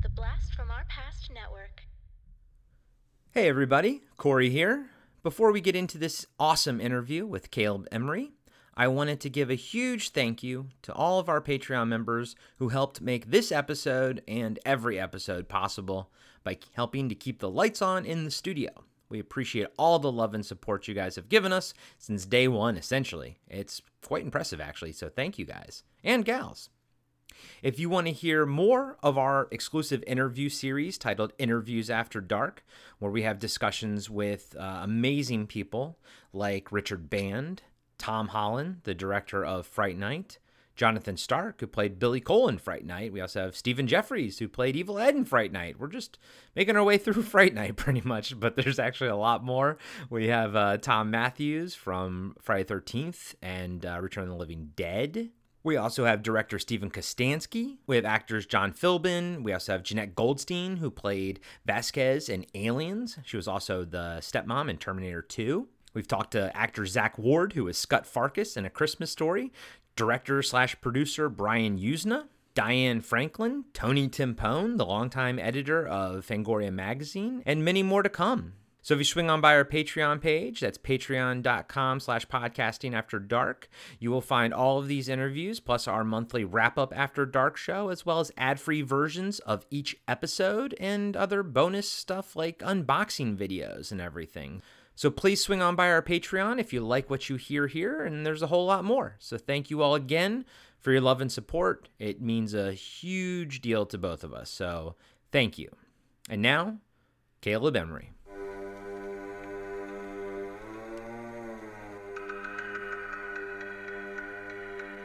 The Blast from Our Past Network. Hey, everybody, Corey here. Before we get into this awesome interview with Caleb Emery, I wanted to give a huge thank you to all of our Patreon members who helped make this episode and every episode possible by helping to keep the lights on in the studio. We appreciate all the love and support you guys have given us since day one, essentially. It's quite impressive, actually, so thank you guys and gals. If you want to hear more of our exclusive interview series titled Interviews After Dark, where we have discussions with uh, amazing people like Richard Band, Tom Holland, the director of Fright Night, Jonathan Stark, who played Billy Cole in Fright Night. We also have Stephen Geoffreys, who played Evil Ed in Fright Night. We're just making our way through Fright Night pretty much, but there's actually a lot more. We have uh, Thom Mathews from Friday 13th and uh, Return of the Living Dead. We also have director Steven Kostanski. We have actors John Philbin. We also have Jenette Goldstein, who played Vasquez in Aliens. She was also the stepmom in Terminator 2. We've talked to actor Zack Ward, who is Scott Farkas in A Christmas Story, director slash producer Brian Yuzna, Diane Franklin, Tony Timpone, the longtime editor of Fangoria magazine, and many more to come. So if you swing on by our Patreon page, that's patreon.com slash podcasting after dark, you will find all of these interviews, plus our monthly wrap-up after dark show, as well as ad-free versions of each episode and other bonus stuff like unboxing videos and everything. So please swing on by our Patreon if you like what you hear here, and there's a whole lot more. So thank you all again for your love and support. It means a huge deal to both of us. So thank you. And now, Caleb Emery.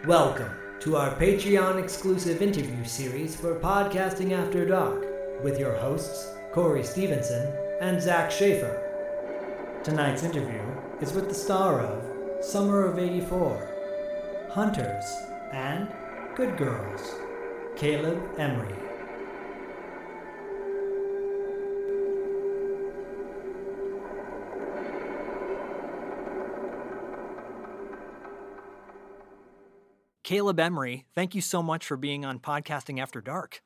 Welcome to our Patreon exclusive interview series for Podcasting After Dark with your hosts, Corey Stevenson and Zach Schaefer. Tonight's interview is with the star of Summer of 84, Hunters, and Good Girls, Caleb Emery. Caleb Emery, thank you so much for being on Podcasting After Dark.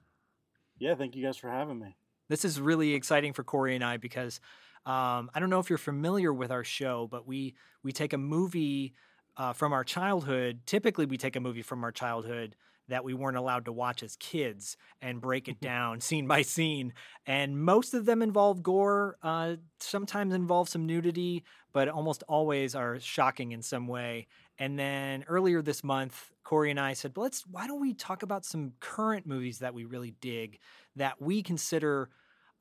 Yeah, thank you guys for having me. This is really exciting for Corey and I because um, I don't know if you're familiar with our show, but we we take a movie uh, from our childhood. Typically, we take a movie from our childhood that we weren't allowed to watch as kids and break it down scene by scene. And most of them involve gore, uh, sometimes involve some nudity, but almost always are shocking in some way. And then earlier this month, Corey and I said, well, let's why don't we talk about some current movies that we really dig that we consider,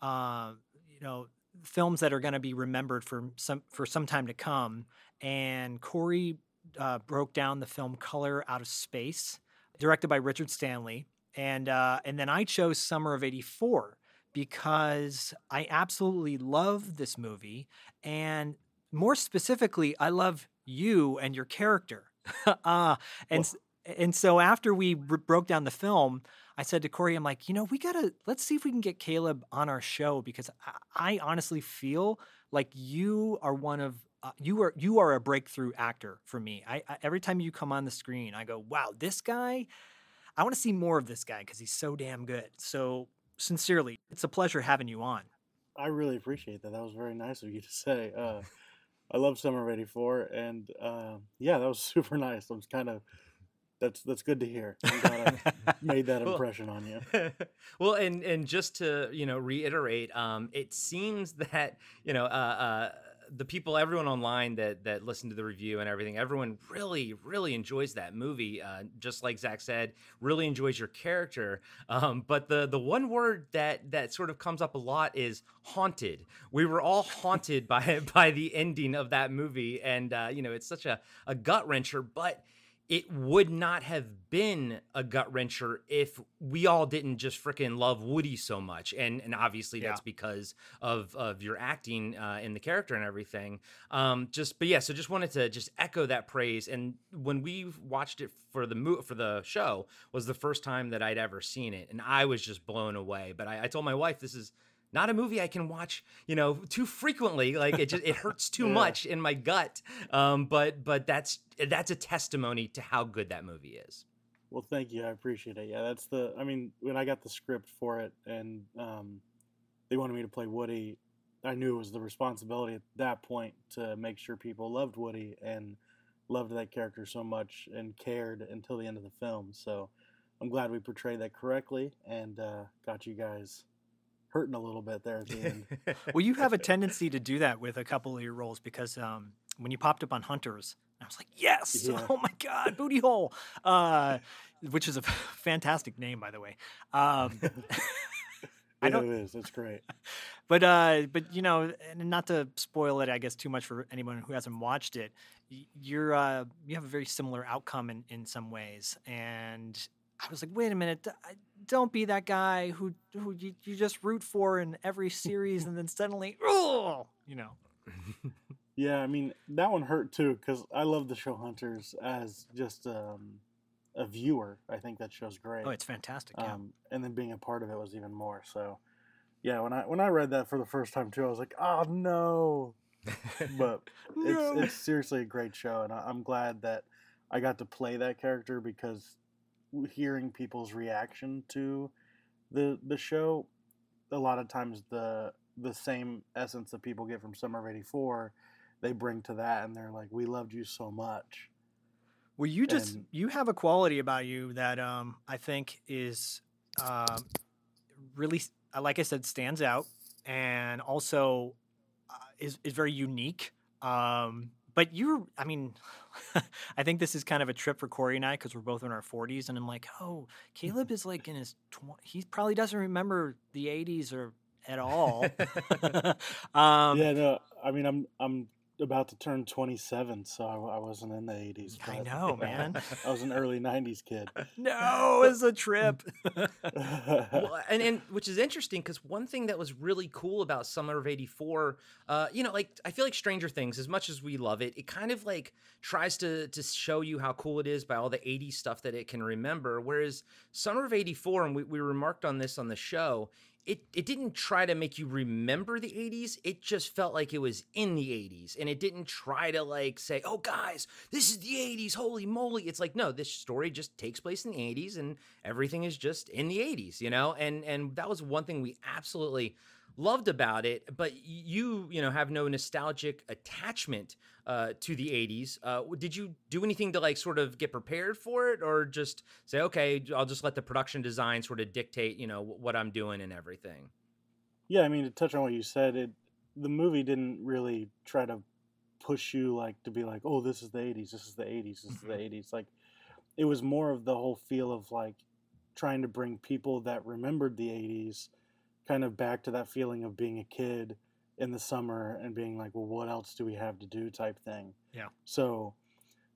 uh, you know, films that are going to be remembered for some for some time to come. And Corey uh, broke down the film Color Out of Space, directed by Richard Stanley, and uh, and then I chose Summer of '84 because I absolutely love this movie, and more specifically, I love you and your character. uh, and and so after we r- broke down the film, I said to Corey, I'm like, you know, we gotta let's see if we can get Caleb on our show because I, I honestly feel like you are one of uh, you are you are a breakthrough actor for me. I, I, every time you come on the screen, I go, wow, this guy. I want to see more of this guy because he's so damn good. So sincerely, it's a pleasure having you on. I really appreciate that. That was very nice of you to say. Uh, I love Summer of '84, and uh, yeah, that was super nice. I'm kind of that's that's good to hear. I'm glad I made that impression on you. well, and and just to you know reiterate, um, it seems that you know uh, uh, the people, everyone online that that listened to the review and everything, everyone really really enjoys that movie. Uh, just like Zach said, really enjoys your character. Um, but the the one word that that sort of comes up a lot is haunted. We were all haunted by by the ending of that movie, and uh, you know it's such a a gut wrencher, but it would not have been a gut wrencher if we all didn't just freaking love Woody so much, and and obviously yeah. that's because of of your acting uh, in the character and everything. Um, just but yeah, so just wanted to just echo that praise. And when we watched it for the mo- for the show, was the first time that I'd ever seen it, and I was just blown away. But I, I told my wife this is not a movie I can watch, you know, too frequently. Like it just it hurts too yeah. much in my gut. Um, but but that's that's a testimony to how good that movie is. Well, thank you. I appreciate it. Yeah, that's the. I mean, when I got the script for it, and um, they wanted me to play Woody, I knew it was the responsibility at that point to make sure people loved Woody and loved that character so much and cared until the end of the film. So I'm glad we portrayed that correctly and uh, got you guys hurting a little bit there at the end. well, you have a tendency to do that with a couple of your roles because um, when you popped up on Hunters, I was like, yes, Yeah. oh my god, booty hole, uh, which is a fantastic name, by the way. Um, I don't- it is. It's great. but uh, but you know, and not to spoil it, I guess too much for anyone who hasn't watched it. You're uh, you have a very similar outcome in in some ways, and I was like, wait a minute, don't be that guy who who you, you just root for in every series, and then suddenly, oh, you know. Yeah, I mean that one hurt too because I love the show Hunters as just um, a viewer. I think that show's great. Oh, it's fantastic. Yeah. um, and then being a part of it was even more. So, yeah, when I when I read that for the first time too, I was like, oh no. But No. it's it's seriously a great show, and I, I'm glad that I got to play that character because hearing people's reaction to the the show, a lot of times the the same essence that people get from Summer of '84, they bring to that, and they're like, "We loved you so much." Well, you just and- you have a quality about you that um, I think is um, really, uh, like I said, stands out, and also uh, is is very unique. Um, but you're, I mean, I think this is kind of a trip for Corey and I because we're both in our 40s, and I'm like, oh, Caleb is like in his, tw- he probably doesn't remember the 80s or at all. um, yeah, no, I mean, I'm I'm about to turn 27, so I, I wasn't in the 80s. I but know, man. I was an early 90s kid. no, it's a trip. well, and, and which is interesting because one thing that was really cool about Summer of '84, uh, you know, like I feel like Stranger Things, as much as we love it, it kind of like tries to to show you how cool it is by all the '80s stuff that it can remember. Whereas Summer of '84, and we, we remarked on this on the show, it it didn't try to make you remember the 80s it just felt like it was in the 80s and it didn't try to like say oh guys this is the 80s holy moly. It's like no this story just takes place in the 80s and everything is just in the 80s you know? And and that was one thing we absolutely loved about it but you you know have no nostalgic attachment uh, to the 80s uh, did you do anything to like sort of get prepared for it or just say okay i'll just let the production design sort of dictate you know what i'm doing and everything Yeah, I mean, to touch on what you said, it the movie didn't really try to push you like to be like, oh, this is the '80s, this is the '80s, this is the '80s. Like, it was more of the whole feel of like trying to bring people that remembered the '80s kind of back to that feeling of being a kid in the summer and being like, well, what else do we have to do, type thing. Yeah. So.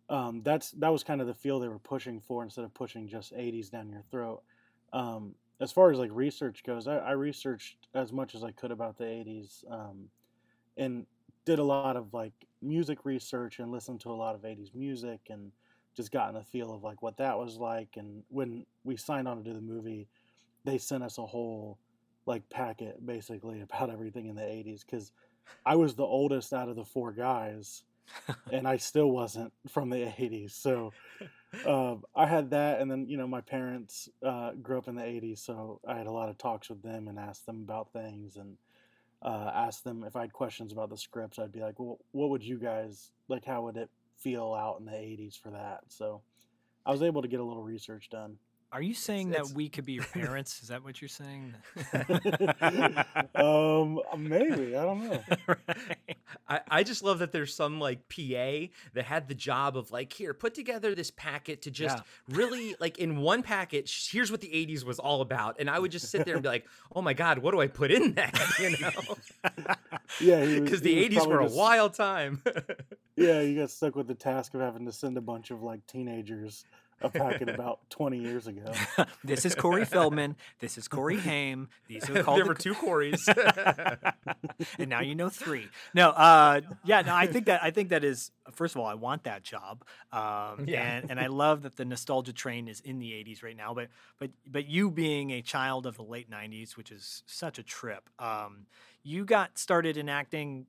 Um, that's that was kind of the feel they were pushing for instead of pushing just 80s down your throat. Um, as far as like research goes, I, I researched as much as I could about the 80s um, and did a lot of like music research and listened to a lot of 80s music and just gotten a feel of like what that was like. And when we signed on to do the movie, they sent us a whole like packet basically about everything in the 80s because I was the oldest out of the four guys and I still wasn't from the 80s. So um, I had that, and then you know my parents uh, grew up in the '80s, so I had a lot of talks with them and asked them about things, and uh, asked them if I had questions about the scripts. I'd be like, "Well, what would you guys like? How would it feel out in the '80s for that?" So I was able to get a little research done. Are you saying it's- that we could be your parents? Is that what you're saying? um, maybe I don't know. Right. I, I just love that there's some like PA that had the job of like here put together this packet to just Yeah. really like in one packet here's what the 80s was all about and I would just sit there and be like oh my god what do I put in that you know Yeah, because the 80s were a just- wild time Yeah, you got stuck with the task of having to send a bunch of like teenagers a packet about 20 years ago. this is Corey Feldman. This is Corey Haim. These are called there the were two Corys and now you know three. No, uh, yeah, no, I think that I think that is first of all, I want that job, um, Yeah. and and I love that the nostalgia train is in the '80s right now. But but but you being a child of the late '90s, which is such a trip, um, you got started in acting,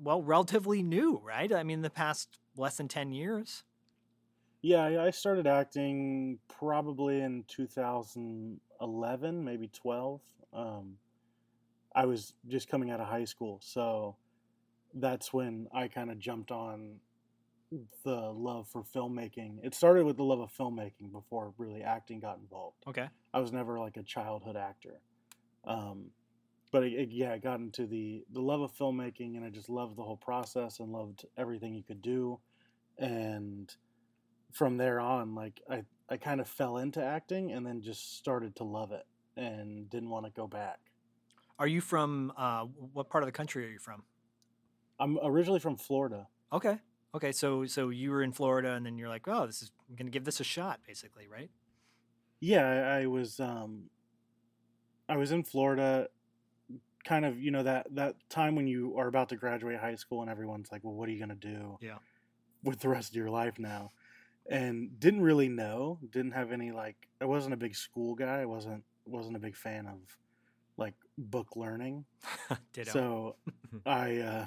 well, relatively new, right? I mean, the past less than ten years. Yeah, I I started acting probably in 2011, maybe 12. Um, I was just coming out of high school, so that's when I kind of jumped on the love for filmmaking. It started with the love of filmmaking before really acting got involved. Okay. I was never like a childhood actor. Um, but it, it- yeah, I got into the the love of filmmaking, and I just loved the whole process and loved everything you could do. And from there on, like I I kind of fell into acting, and then just started to love it, and didn't want to go back. Are you from uh, what part of the country are you from? I'm originally from Florida. Okay. Okay. So so you were in Florida, and then you're like, oh, this is I'm gonna give this a shot, basically, right? Yeah, I, I was um, I was in Florida, kind of you know that that time when you are about to graduate high school and everyone's like, well, what are you gonna do? Yeah. With the rest of your life now, and didn't really know, didn't have any like. I wasn't a big school guy. I wasn't wasn't a big fan of like book learning. So I uh,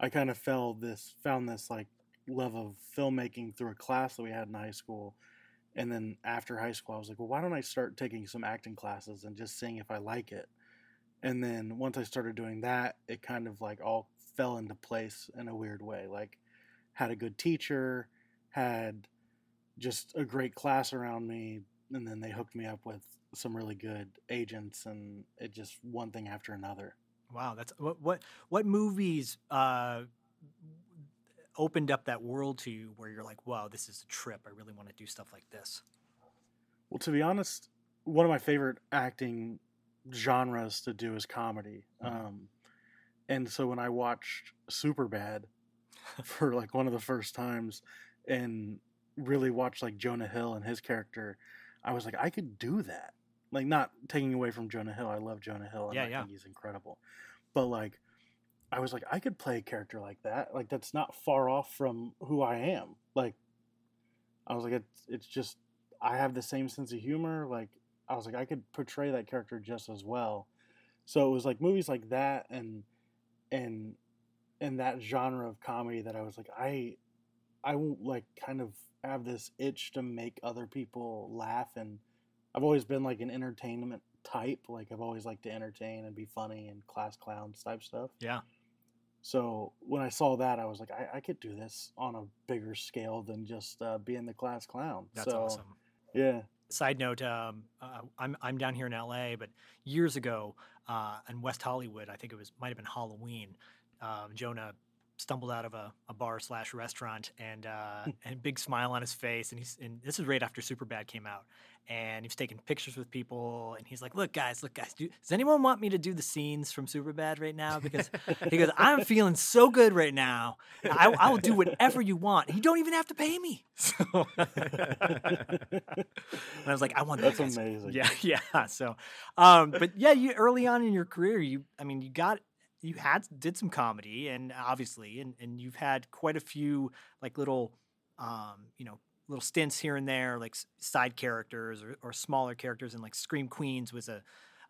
I kind of fell this found this like love of filmmaking through a class that we had in high school, and then after high school I was like, well, why don't I start taking some acting classes and just seeing if I like it. And then once I started doing that, it kind of like all fell into place in a weird way. Like had a good teacher, had just a great class around me, and then they hooked me up with some really good agents, and it just one thing after another. Wow, that's what what what movies uh, opened up that world to you where you're like, wow, this is a trip. I really want to do stuff like this. Well, to be honest, one of my favorite acting genres to do is comedy. Mhm. Um, and so when I watched Superbad for like one of the first times and really watched like Jonah Hill and his character, I was like, I could do that. Like, not taking away from Jonah Hill. I love Jonah Hill and Yeah, I yeah. think he's incredible. But like, I was like, I could play a character like that. Like, that's not far off from who I am. Like, I was like, it's it's just I have the same sense of humor. Like I was like, I could portray that character just as well. So it was like movies like that and and and that genre of comedy that I was like, I I won't like kind of have this itch to make other people laugh and I've always been like an entertainment type. Like I've always liked to entertain and be funny and class clowns type stuff. Yeah. So when I saw that, I was like, I, I could do this on a bigger scale than just uh, being the class clown. That's so, awesome. Yeah. Side note: um, uh, I'm I'm down here in LA, but years ago uh, in West Hollywood, I think it was might have been Halloween. Um, Jonah stumbled out of a, a bar slash restaurant and uh, and a big smile on his face, and he's and this is right after Superbad came out, and he was taking pictures with people, and he's like, "Look, guys, look, guys, do, does anyone want me to do the scenes from Superbad right now? Because he goes, I'm feeling so good right now. I, I will do whatever you want. You don't even have to pay me." So. And I was like, I want that. That's guys. amazing. Yeah, yeah. So, um, but yeah, you early on in your career, you, I mean, you got, you had did some comedy, and obviously, and and you've had quite a few like little, um, you know, little stints here and there, like side characters or, or smaller characters, and like Scream Queens was a.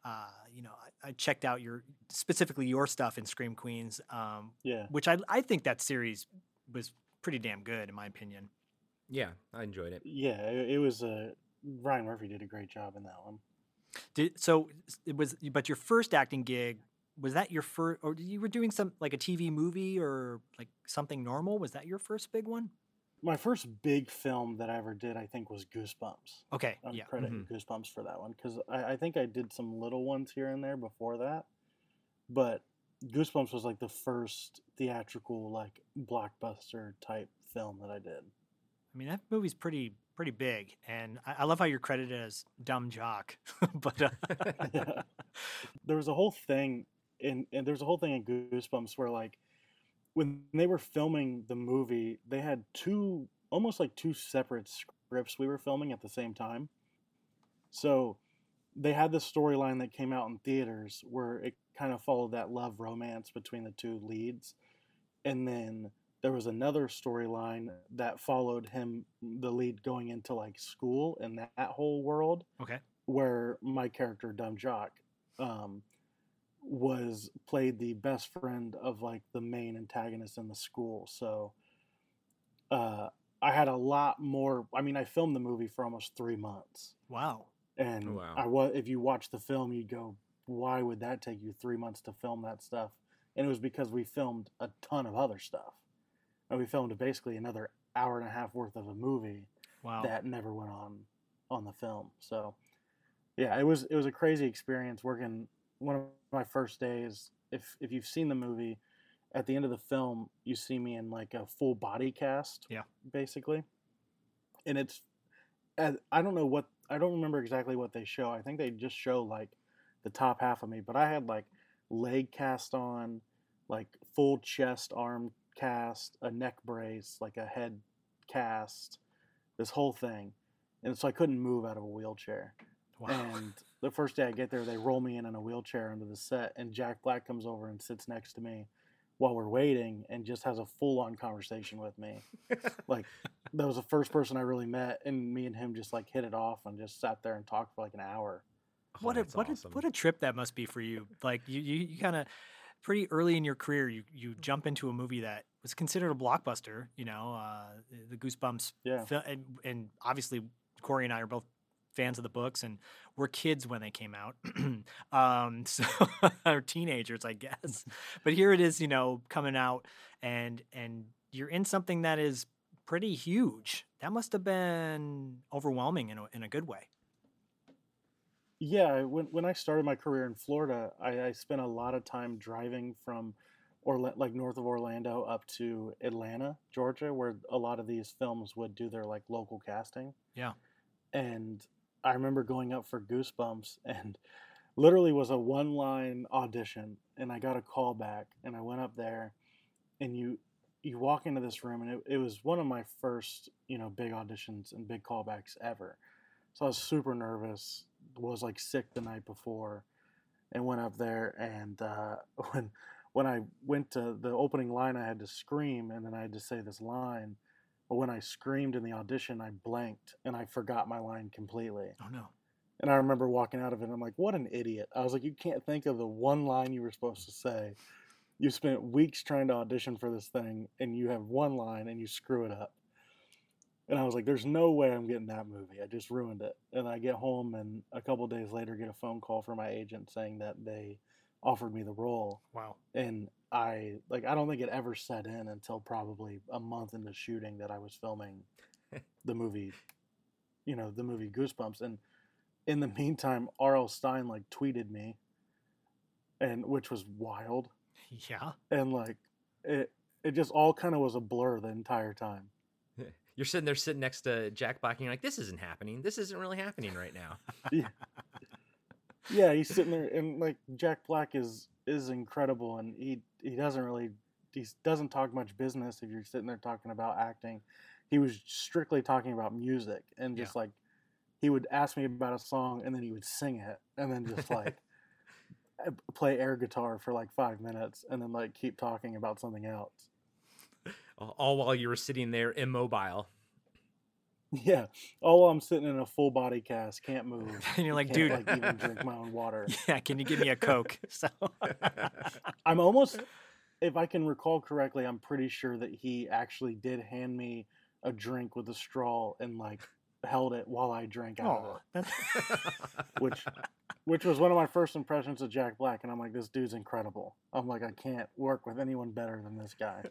Uh, you know, I, I checked out your specifically your stuff in Scream Queens, um, Yeah. which I I think that series was pretty damn good in my opinion. Yeah, I enjoyed it. Yeah. It, it was a Ryan Murphy did a great job in that one. Did so it was but your first acting gig was that your first or you were doing some like a TV movie or like something normal? Was that your first big one? My first big film that I ever did, I think, was Goosebumps. Okay, I'm yeah. crediting Goosebumps for that one because I, I think I did some little ones here and there before that, but Goosebumps was like the first theatrical like blockbuster type film that I did. I mean that movie's pretty pretty big, and I, I love how you're credited as dumb jock. but uh, Yeah. there was a whole thing in and there's a whole thing in Goosebumps where like when they were filming the movie, they had two almost like two separate scripts we were filming at the same time. So they had this storyline that came out in theaters where it kind of followed that love romance between the two leads. And then there was another storyline that followed him the lead going into like school and that, that whole world okay, where my character Dumb Jock um, was played the best friend of like the main antagonist in the school. So uh, I had a lot more. I mean, I filmed the movie for almost three months, Wow. and Wow. I was. If you watch the film, you'd go, "Why would that take you three months to film that stuff?" And it was because we filmed a ton of other stuff, and we filmed basically another hour and a half worth of a movie Wow. that never went on on the film. So, yeah, it was it was a crazy experience working. One of my first days. If if you've seen the movie, at the end of the film, you see me in like a full body cast. Yeah. basically, and it's. Uh, I don't know what I don't remember exactly what they show. I think they just show like the top half of me, but I had like leg cast on, like full chest arm cast, a neck brace, like a head cast, this whole thing. And so I couldn't move out of a wheelchair. Wow. And the first day I get there, they roll me in in a wheelchair into the set, and Jack Black comes over and sits next to me while we're waiting and just has a full on conversation with me. like, that was the first person I really met, and me and him just like hit it off and just sat there and talked for like an hour. what a Oh, that's what awesome. a what a trip that must be for you. Like you you, you kind of pretty early in your career you you jump into a movie that was considered a blockbuster. You know, uh, the Goosebumps. Yeah. fil- and, and obviously Corey and I are both fans of the books and we're kids when they came out um so or teenagers i guess but here it is you know coming out and and you're in something that is pretty huge that must have been overwhelming in a, in a good way Yeah, when when I started my career in Florida, I, I spent a lot of time driving from, or like north of Orlando up to Atlanta, Georgia, where a lot of these films would do their like local casting. Yeah. And I remember going up for Goosebumps, and literally was a one line audition, and I got a call back, and I went up there, and you you walk into this room, and it, it was one of my first you know big auditions and big callbacks ever. So I was super nervous. Was like sick the night before, and went up there. And uh, when when I went to the opening line, I had to scream, and then I had to say this line. But when I screamed in the audition, I blanked and I forgot my line completely. oh no And I remember walking out of it. and I'm like, what an idiot! I was like, you can't think of the one line you were supposed to say. You spent weeks trying to audition for this thing, and you have one line and you screw it up. And I was like, there's no way I'm getting that movie. I just ruined it. And I get home, and a couple days later, get a phone call from my agent saying that they offered me the role. wow And I like, I don't think it ever set in until probably a month into shooting that I was filming the movie, you know, the movie Goosebumps. And in the meantime, R.L. Stine like tweeted me, and which was wild. yeah And like, it it just all kind of was a blur the entire time. You're sitting there sitting next to Jack Black and you're like, this isn't happening. This isn't really happening right now. Yeah, he's sitting there, and like Jack Black is is incredible, and he he doesn't really he doesn't talk much business if you're sitting there talking about acting. He was strictly talking about music, and just like he would ask me about a song, and then he would sing it, and then just like uh, play air guitar for like five minutes, and then like keep talking about something else. All while you were sitting there immobile. Yeah, Oh, I'm sitting in a full body cast, can't move. and you're like dude like even drink my own water. yeah can you give me a coke so I'm almost, if I can recall correctly, I'm pretty sure that he actually did hand me a drink with a straw and like held it while I drank out of oh it, which which was one of my first impressions of Jack Black. And I'm like, this dude's incredible. I'm like, I can't work with anyone better than this guy.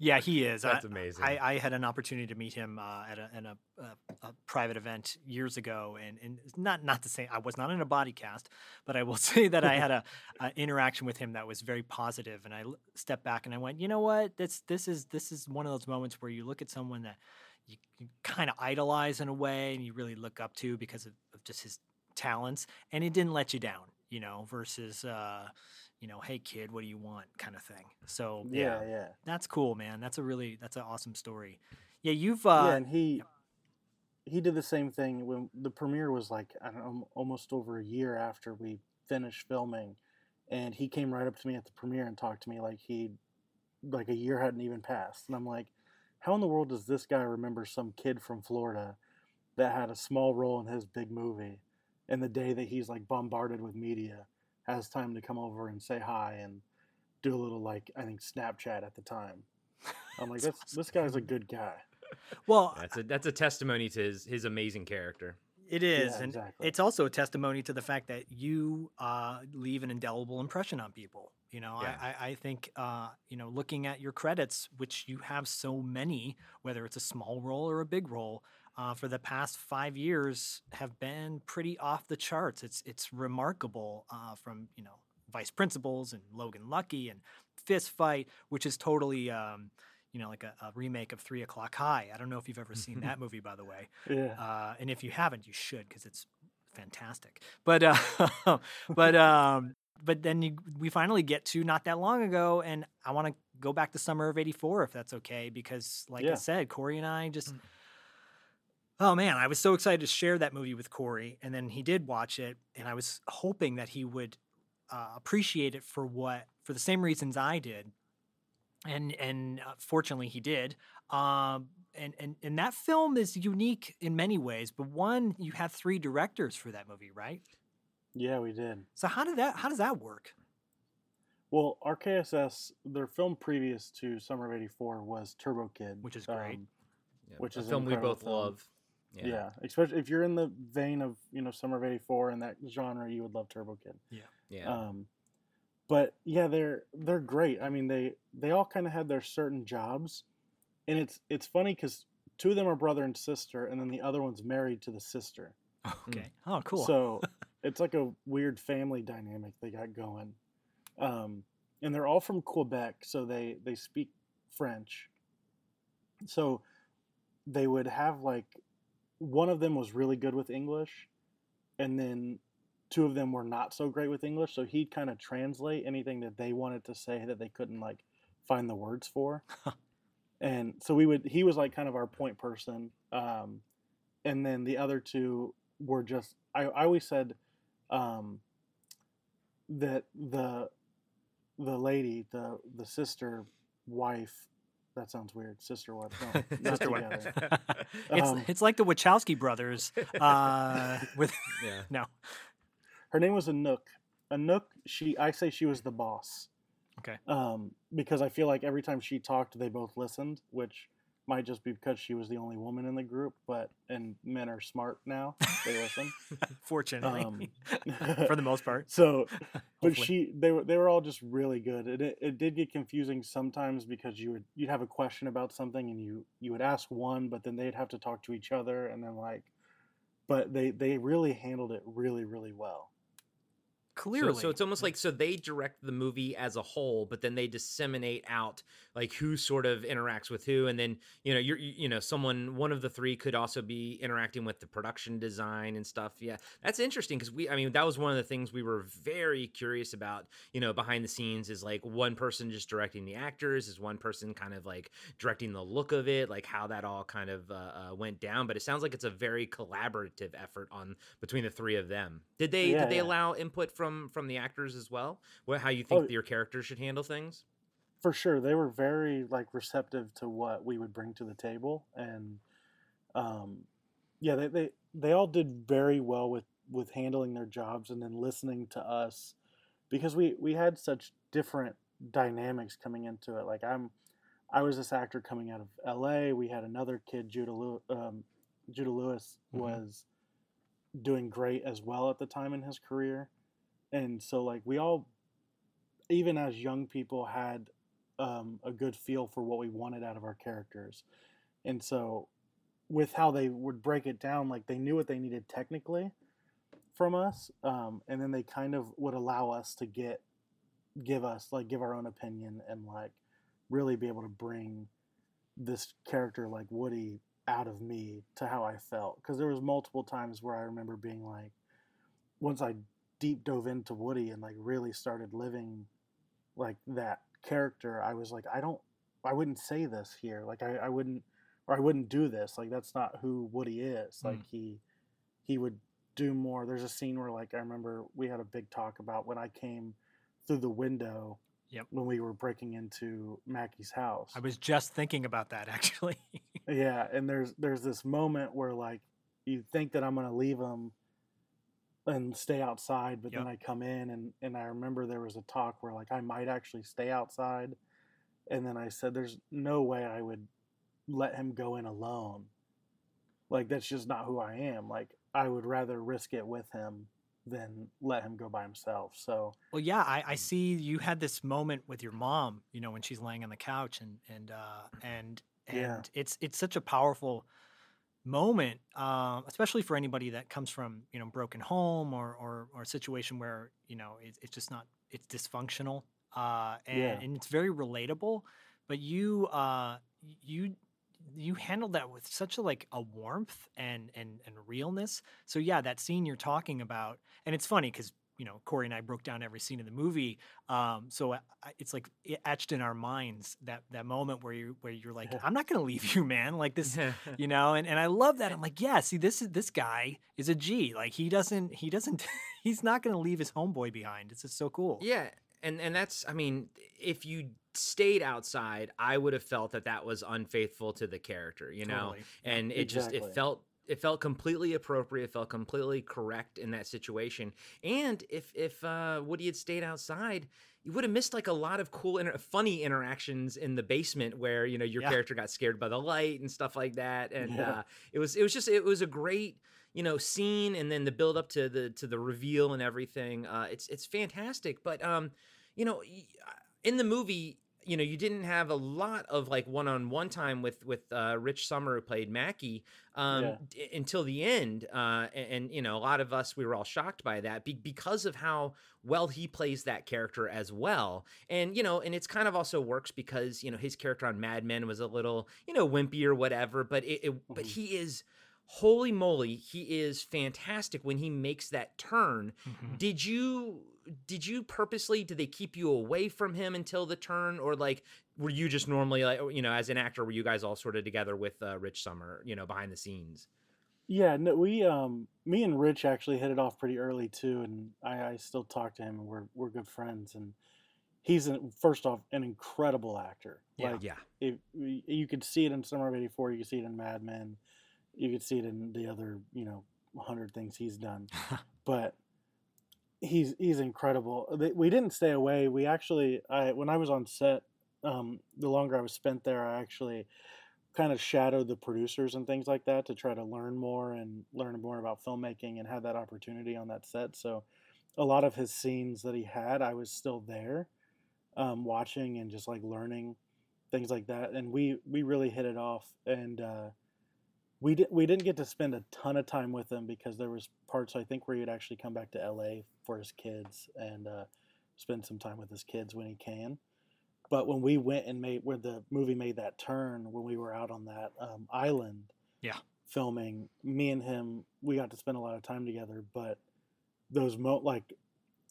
yeah he is That's I- amazing. I, I had an opportunity to meet him uh, at a, in a, a, a private event years ago, and, and not not to say I was not in a body cast, but I will say that I had a, a interaction with him that was very positive, and I stepped back and I went, you know what, this this is this is one of those moments where you look at someone that you, you kind of idolize in a way, and you really look up to because of, of just his talents, and it didn't let you down, you know, versus. Uh, you know, hey kid, what do you want, kind of thing. So Yeah, yeah. that's cool, man. That's a really that's an awesome story. Yeah, you've uh yeah, and he he did the same thing when the premiere was like I don't know, almost over a year after we finished filming, and he came right up to me at the premiere and talked to me like he like a year hadn't even passed, and I'm like, how in the world does this guy remember some kid from Florida that had a small role in his big movie, and the day that he's like bombarded with media has time to come over and say hi and do a little like I think Snapchat at the time. I'm like, That's that's this guy's a good guy. well, That's a that's a testimony to his his amazing character. It is, Yeah, and exactly. it's also a testimony to the fact that you uh, leave an indelible impression on people. You know, Yeah. I, I, think uh, you know, looking at your credits, which you have so many, whether it's a small role or a big role, uh, for the past five years, have been pretty off the charts. It's it's remarkable uh, from you know Vice Principals and Logan Lucky and Fist Fight, which is totally. Um, you know, like a, a remake of Three O'clock High. I don't know if you've ever seen that movie, by the way. Yeah. Uh, and if you haven't, you should because it's fantastic. But uh, but um, but then you, we finally get to not that long ago, and I want to go back to summer of '84 if that's okay, because like I said, Corey and I just. Oh man, I was so excited to share that movie with Corey, and then he did watch it, and I was hoping that he would uh, appreciate it for what for the same reasons I did, and and uh, fortunately he did. Um, and and and that film is unique in many ways. But one, you have three directors for that movie, right? Yeah, we did. So how did that how does that work? Well, RKSS, their film previous to Summer of '84 was Turbo Kid, Which is great. Yeah, Which a is an film we both film. love. Yeah. especially if you're in the vein of you know Summer of '84 and that genre, you would love Turbo Kid. yeah. Um, but yeah, they're they're great. I mean, they they all kind of had their certain jobs, and it's it's funny because two of them are brother and sister, and then the other one's married to the sister. Okay. Oh, cool. So it's like a weird family dynamic they got going. Um, and they're all from Quebec, so they they speak French. So they would have like one of them was really good with English, and then two of them were not so great with English. So he'd kind of translate anything that they wanted to say that they couldn't like find the words for. and so we would he was like kind of our point person. Um, and then the other two were just I, I always said um, that the the lady the the sister wife that sounds weird sister wife no, not Sister wife. it's Um, it's like the Wachowski brothers uh, with yeah. no. her name was Anouk. Anouk, she I say she was the boss. Okay. Um, because I feel like every time she talked, they both listened, which might just be because she was the only woman in the group. But and men are smart now; they listen. Fortunately, Um, for the most part. So, but she they were they were all just really good. It, it it did get confusing sometimes because you would you'd have a question about something and you you would ask one, but then they'd have to talk to each other, and then like, but they they really handled it really really well. Clearly, So, so it's almost like so they direct the movie as a whole, but then they disseminate out like who sort of interacts with who, and then you know you're you know someone one of the three could also be interacting with the production design and stuff. Yeah, that's interesting because we I mean that was one of the things we were very curious about. You know, behind the scenes is like one person just directing the actors, is one person kind of like directing the look of it, like how that all kind of uh, uh, went down. But it sounds like it's a very collaborative effort on between the three of them. Did they Yeah, did they yeah. allow input from from from the actors as well? What how you think Oh. your characters should handle things? for sure they were very like receptive to what we would bring to the table and um yeah they they, they all did very well with with handling their jobs and then listening to us because we we had such different dynamics coming into it like i'm i was this actor coming out of la we had another kid judah lewis, um, judah lewis Mhm. was doing great as well at the time in his career and so like we all even as young people had um, a good feel for what we wanted out of our characters. And so with how they would break it down like they knew what they needed technically from us um, and then they kind of would allow us to get give us like give our own opinion and like really be able to bring this character like woody out of me to how i felt. Because there was multiple times where i remember being like once i deep dove into woody and like really started living like that character i was like i don't i wouldn't say this here like i, I wouldn't or i wouldn't do this like that's not who woody is like mm. he he would do more there's a scene where like i remember we had a big talk about when i came through the window Yep. when we were breaking into mackey's house I was just thinking about that actually. yeah, and there's there's this moment where like you think that I'm gonna leave them and stay outside, but then I come in and and I remember there was a talk where like I might actually stay outside, and then I said there's no way I would let him go in alone. Like that's just not who I am. Like I would rather risk it with him than let him go by himself. So Well, yeah, I, I see you had this moment with your mom, you know, when she's laying on the couch and and uh, and and Yeah. it's it's such a powerful moment, um, especially for anybody that comes from you know broken home or or, or a situation where you know it, it's just not it's dysfunctional, uh, and, Yeah. and it's very relatable. But you uh, you you handled that with such a like a warmth and and and realness. So yeah, that scene you're talking about, and it's funny because you know Corey and I broke down every scene in the movie. Um, so I, I- it's like it etched in our minds that that moment where you where you're like, Yeah. I'm not gonna leave you, man. Like this, you know. And and I love that. I'm like, yeah. See, this is this guy is a G. Like he doesn't he doesn't he's not gonna leave his homeboy behind. It's just so cool. Yeah, and and that's I mean, if you stayed outside, I would have felt that that was unfaithful to the character, you know. Totally. And it just it felt it felt completely appropriate, felt completely correct in that situation. And if if uh, Woody had stayed outside, you would have missed like a lot of cool, inter- funny interactions in the basement where you know your Yeah. character got scared by the light and stuff like that. And Yeah. uh, it was it was just it was a great you know scene and then the build up to the to the reveal and everything uh it's it's fantastic but um you know in the movie you know you didn't have a lot of like one-on-one time with with uh rich sommer who played mackey um Yeah. d- until the end uh and, and you know a lot of us we were all shocked by that be- because of how well he plays that character as well and you know and it's kind of also works because you know his character on mad men was a little you know wimpy or whatever but it, it but Mhm. he is holy moly he is fantastic when he makes that turn Mhm. did you did you purposely did they keep you away from him until the turn or like were you just normally like you know as an actor were you guys all sort of together with uh, rich sommer you know behind the scenes Yeah, no, we um, me and Rich actually hit it off pretty early too, and I, I still talk to him, and we're we're good friends. And he's an, first off an incredible actor. Yeah. Like, yeah if you could see it in Summer of '84, you could see it in Mad Men, you could see it in the other, you know, hundred things he's done. but he's he's incredible. We didn't stay away. We actually, I when I was on set, um, the longer I was spent there, I actually kind of shadowed the producers and things like that to try to learn more and learn more about filmmaking and had that opportunity on that set. So a lot of his scenes that he had, I was still there, um, watching and just like learning things like that. And we we really hit it off. And uh, we did we didn't get to spend a ton of time with him because there was parts I think where he'd actually come back to L.A. for his kids and uh, spend some time with his kids when he can. But when we went and made where the movie made that turn when we were out on that um, island, Yeah. filming, me and him, we got to spend a lot of time together. But those mo like,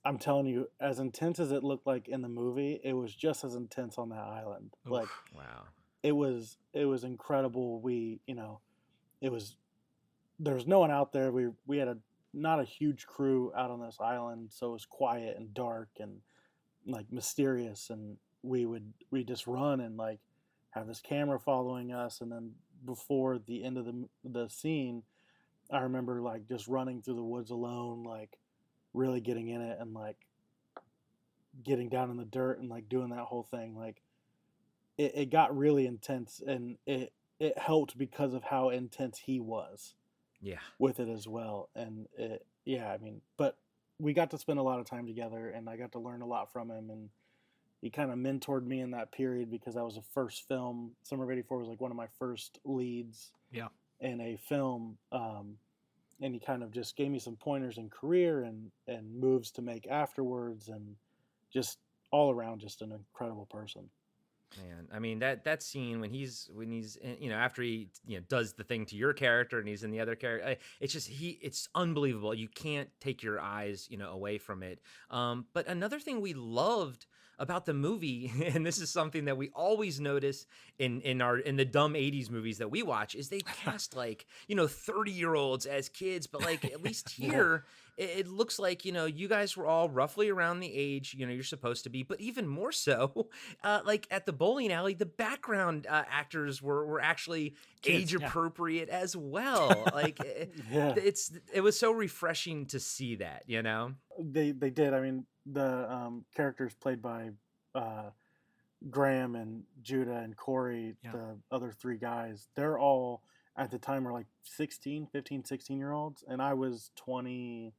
I'm telling you, as intense as it looked like in the movie, it was just as intense on that island. Like wow it was it was incredible. We you know, it was there was no one out there. We we had a not a huge crew out on this island, so it was quiet and dark and like mysterious. And we would we just run and like have this camera following us, and then before the end of the the scene, I remember like just running through the woods alone, like really getting in it and like getting down in the dirt and like doing that whole thing like it, it got really intense and it it helped because of how intense he was yeah with it as well and it yeah i mean but we got to spend a lot of time together and i got to learn a lot from him and he kind of mentored me in that period because that was the first film summer of 84 was like one of my first leads Yeah. in a film um, and he kind of just gave me some pointers in career and and moves to make afterwards and just all around just an incredible person Man, I mean that that scene when he's when he's you know after he you know does the thing to your character and he's in the other character, it's just he it's unbelievable. You can't take your eyes you know away from it. Um, but another thing we loved about the movie, and this is something that we always notice in in our in the dumb '80s movies that we watch, is they cast like you know 30 year olds as kids, but like at least Yeah. It, it looks like you know you guys were all roughly around the age you know you're supposed to be but even more so uh, like at the bowling alley the background uh, actors were were actually age yeah. appropriate as well like it, yeah it's it was so refreshing to see that you know they they did. I mean, the um, characters played by uh, Graham and Judah and Corey, Yeah. the other three guys, they're all at the time were like 16, 15, 16 year olds. And I was 20,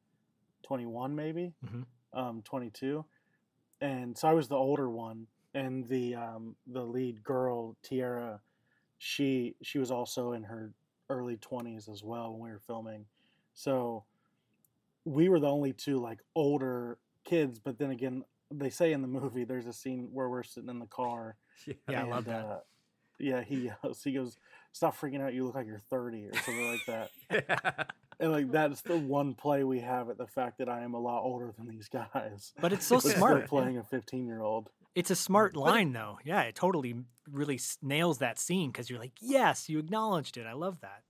21 maybe, Mhm. um, 22. And so I was the older one. And the um, the lead girl, Tiera, she she was also in her early 20s as well when we were filming. So we were the only two like older kids, but then again, they say in the movie there's a scene where we're sitting in the car. Yeah, I love that. Uh, yeah, he yells, he goes, "Stop freaking out! You look like you're 30 or something like that." And like that's the one play we have at the fact that I am a lot older than these guys. But it's so But still smart. playing a 15 year old. It's a smart line, though. Yeah, it totally really nails that scene because you're like, yes, you acknowledged it. I love that.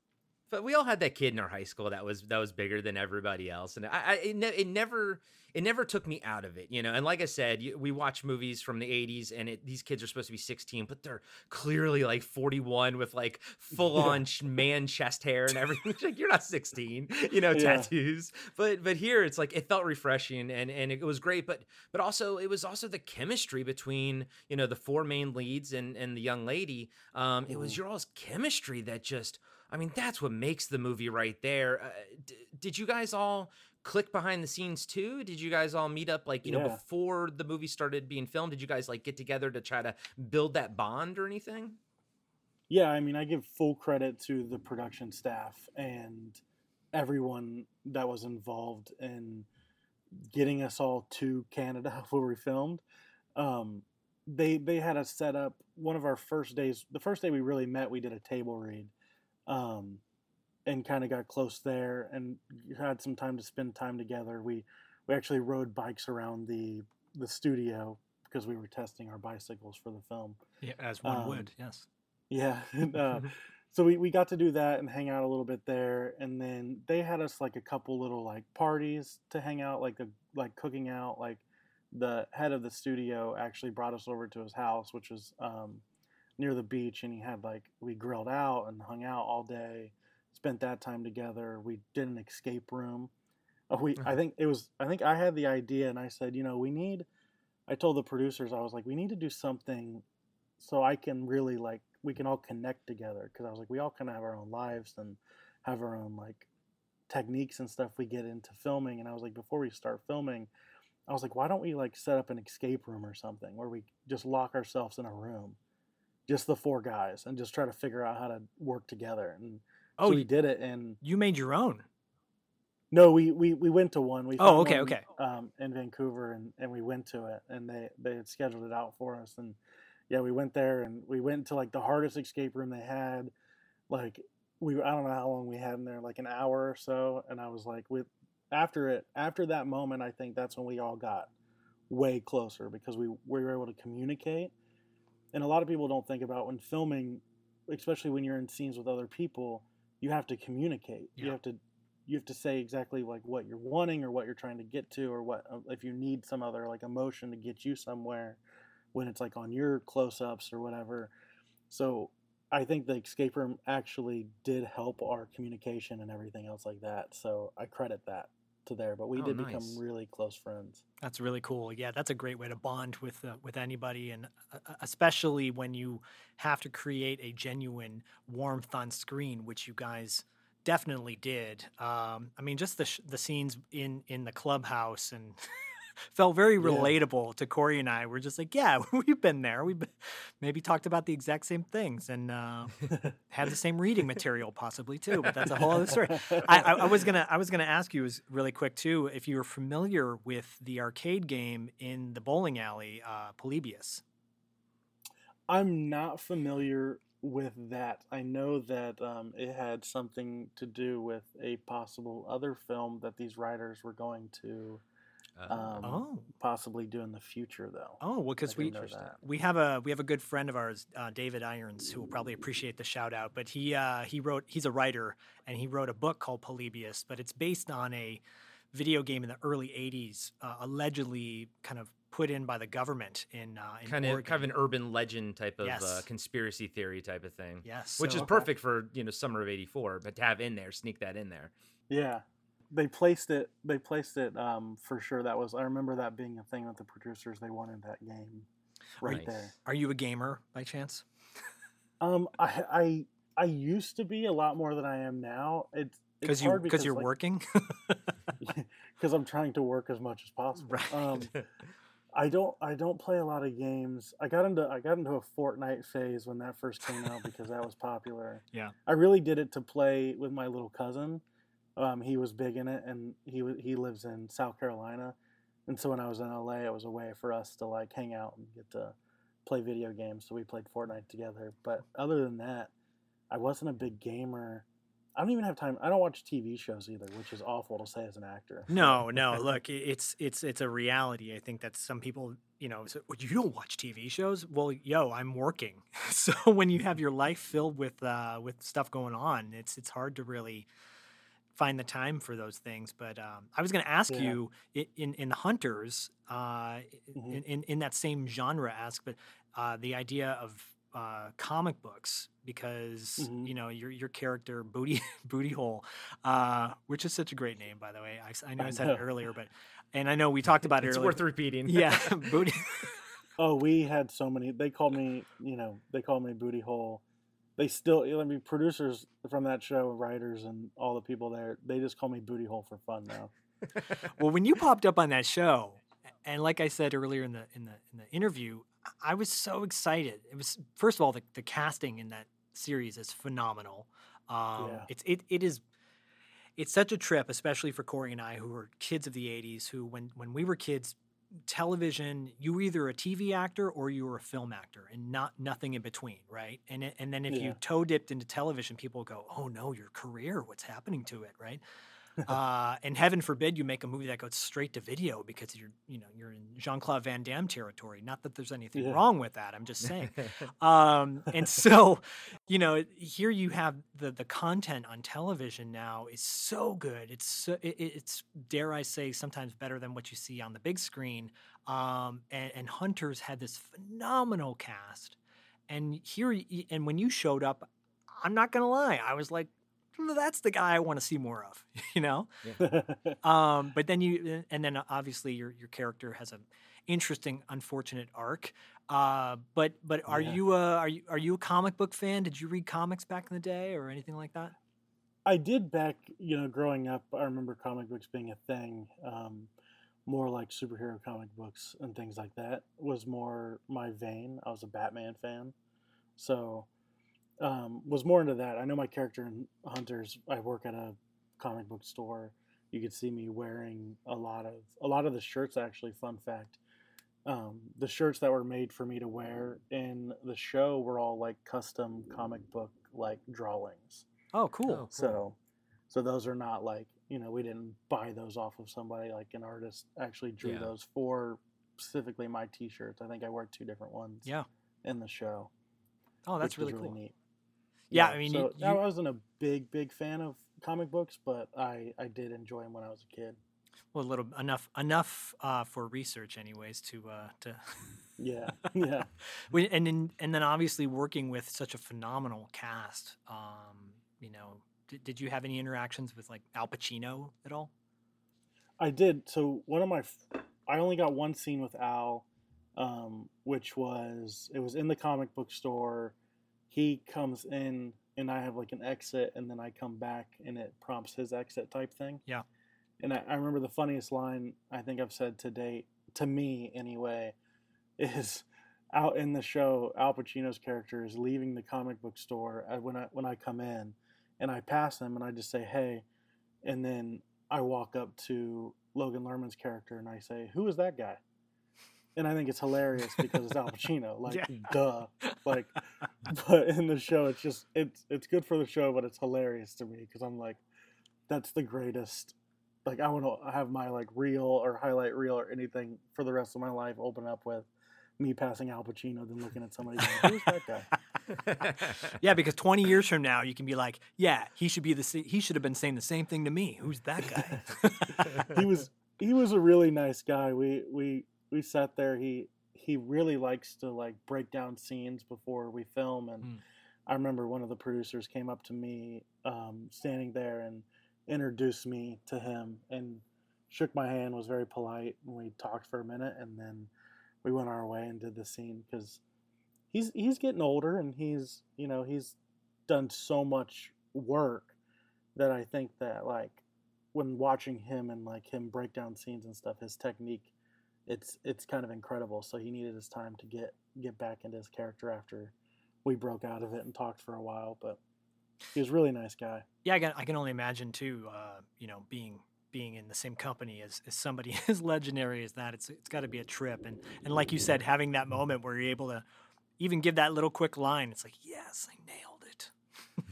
But we all had that kid in our high school that was that was bigger than everybody else, and I, I it, ne- it never it never took me out of it, you know. And like I said, you, we watch movies from the '80s, and it, these kids are supposed to be 16, but they're clearly like 41 with like full on ch man chest hair and everything. Like you're not 16, you know, Yeah. tattoos. But but here it's like it felt refreshing and and it was great. But but also it was also the chemistry between you know the four main leads and and the young lady. Um, it was Mhm. your all's chemistry that just. I mean, that's what makes the movie right there. Uh, d- did you guys all click behind the scenes too? Did you guys all meet up like, you know, before the movie started being filmed? Did you guys like get together to try to build that bond or anything? Yeah, I mean, I give full credit to the production staff and everyone that was involved in getting us all to Canada where we filmed. Um, they they had us set up one of our first days. The first day we really met, we did a table read, um, and kind of got close there and had some time to spend time together. We we actually rode bikes around the the studio because we were testing our bicycles for the film. Yeah, as one Um, would. Yes. Yeah. and, uh, so we, we got to do that and hang out a little bit there. And then they had us like a couple little like parties to hang out, like a, like cooking out. Like the head of the studio actually brought us over to his house, which was um, near the beach. And he had like, we grilled out and hung out all day, spent that time together. We did an escape room. Uh, we, I think it was, I think I had the idea and I said, you know, we need, I told the producers, I was like, we need to do something so I can really like we can all connect together because I was like we all kind of have our own lives and have our own like techniques and stuff we get into filming and I was like before we start filming I was like why don't we like set up an escape room or something where we just lock ourselves in a room just the four guys and just try to figure out how to work together and Oh, so we did it and you made your own. no we we, we went to one we Oh, okay, one, okay. um, in Vancouver and, and we went to it and they they had scheduled it out for us and yeah we went there and we went to like the hardest escape room they had like we I don't know how long we had in there like an hour or so and I was like with after it after that moment I think that's when we all got way closer because we, we were able to communicate and a lot of people don't think about when filming especially when you're in scenes with other people you have to communicate. You have to you have to say exactly like what you're wanting or what you're trying to get to or what uh, if you need some other like emotion to get you somewhere when it's like on your close-ups or whatever. So i think the escape room actually did help our communication and everything else like that so i credit that to there but we Oh, did nice. become really close friends That's really cool. Yeah, that's a great way to bond with uh, with anybody, and uh, uh, especially when you have to create a genuine warmth on screen, which you guys definitely did. Um, I mean, just the sh- the scenes in in the clubhouse and felt very Yeah. relatable to Corey and I. We're just like, yeah, we've been there. We've been, maybe talked about the exact same things and uh, had the same reading material, possibly too. But that's a whole other story. I, I, I was gonna I was gonna ask you really quick too if you were familiar with the arcade game in the bowling alley, uh, Polybius. I'm not familiar with that. I know that um, it had something to do with a possible other film that these writers were going to um, Oh, possibly do in the future, though. oh, well, because we didn't that. we have a we have a good friend of ours, uh, David Irons, who will probably appreciate the shout out. But he uh, he wrote he's a writer and he wrote a book called Polybius, but it's based on a video game in the early '80s, uh, allegedly kind of put in by the government in uh, in kind of Oregon. kind of an urban legend type of uh, conspiracy theory type of thing. yes, Which is so- perfect for, you know, summer of 84, but to have in there, sneak that in there. Yeah, they placed it. They placed it um, for sure. That was. I remember that being a thing with the producers. They wanted that game right Nice. there. Are you a gamer by chance? Um, I I I used to be a lot more than I am now. It's Because you because you're like, working. because I'm trying to work as much as possible. right. Um, I don't I don't play a lot of games. I got into I got into a Fortnite phase when that first came out because that was popular. Yeah. I really did it to play with my little cousin. Um, he was big in it, and he he lives in South Carolina, and so when I was in LA, it was a way for us to like hang out and get to play video games. So we played Fortnite together. But other than that, I wasn't a big gamer. I don't even have time. I don't watch TV shows either, which is awful to say as an actor. No, no. Look, it's it's it's a reality. I think that some people, you know, say, "Well, you don't watch TV shows. Well, yo, I'm working. So when you have your life filled with uh, with stuff going on, it's it's hard to really find the time for those things. But um, I was going to ask Yeah. you in in the Hunters, uh, Mhm. in, in in that same genre, ask, but uh, the idea of uh, comic books because Mhm. you know your your character Booty Booty Hole, uh, which is such a great name by the way. I know I, I said it earlier, but and I know we talked about it it's earlier. worth repeating. yeah, Booty. Oh, we had so many. They called me, you know, they called me Booty Hole. They still, I mean, producers from that show, writers, and all the people there, they just call me Booty Hole for fun now. well, when you popped up on that show, and like I said earlier in the in the in the interview, I was so excited. It was first of all the, the casting in that series is phenomenal. Um, Yeah. It's it it is. It's such a trip, especially for Corey and I, who were kids of the '80s. Who, when when we were kids, television, you were either a TV actor or you were a film actor, and not nothing in between, right? And and then if Yeah. you toe dipped into television, people go, "Oh no, your career, what's happening to it?" Right? Uh, and heaven forbid you make a movie that goes straight to video because you're you know you're in Jean Claude Van Damme territory. Not that there's anything Yeah. wrong with that. I'm just saying. um, and so, you know, here you have the the content on television now is so good. It's so, it, it- it's dare I say sometimes better than what you see on the big screen. Um, and, and Hunters had this phenomenal cast, and here and when you showed up, I'm not gonna lie, I was like. That's the guy I want to see more of, you know. Um, but then you, and then obviously your your character has an interesting, unfortunate arc. Uh, but but are Yeah. you a are you are you a comic book fan? Did you read comics back in the day or anything like that? I did back, you know, growing up. I remember comic books being a thing. Um, more like superhero comic books and things like that was more my vein. I was a Batman fan, so um, was more into that. I know my character in Hunters. I work at a comic book store. You could see me wearing a lot of a lot of the shirts. Actually, fun fact. Um, the shirts that were made for me to wear in the show were all like custom comic book like drawings. Oh, cool. Oh, cool. So, so those are not like you know we didn't buy those off of somebody like an artist actually drew Yeah. those for specifically my T-shirts. I think I wear two different ones. Yeah. In the show. Oh, that's which was really cool. neat. Yeah, I mean, you- so I wasn't a big big fan of comic books, but I I did enjoy them when I was a kid. Well, a little enough enough uh, for research, anyways. To uh, to Yeah, yeah. And then and then obviously working with such a phenomenal cast. Um, you know, did, did you have any interactions with like Al Pacino at all? I did. So one of my, f- I only got one scene with Al, um, which was it was in the comic book store. He comes in and I have like an exit, and then I come back and it prompts his exit type thing. Yeah. And I, I remember the funniest line I think I've said to date, to me anyway, is out in the show. Al Pacino's character is leaving the comic book store uh, when I when I come in, and I pass him and I just say hey, and then I walk up to Logan Lerman's character and I say, "Who is that guy?" And I think it's hilarious because it's Al Pacino. Like, Yeah. duh. Like, but in the show, it's just it's it's good for the show, but it's hilarious to me because I'm like, that's the greatest. Like, I want to have my like reel or highlight reel or anything for the rest of my life open up with me passing Al Pacino, then looking at somebody going, "Who's that guy?" yeah, because 20 years from now, you can be like, yeah, he should be the he should have been saying the same thing to me. Who's that guy? he was he was a really nice guy. We we we sat there. He he really likes to like break down scenes before we film. And Mm. I remember one of the producers came up to me, um, standing there, and introduced me to him and shook my hand. Was very polite, and we talked for a minute, and then we went our way and did the scene because he's he's getting older and he's you know he's done so much work that I think that like when watching him and like him break down scenes and stuff, his technique, it's it's kind of incredible. So he needed his time to get get back into his character after we broke out of it and talked for a while. But he was a really nice guy. Yeah, I can, I can only imagine too. Uh, you know, being being in the same company as, as somebody as legendary as that, it's it's got to be a trip. And and like you said, having that moment where you're able to even give that little quick line, it's like, yes, I nailed it.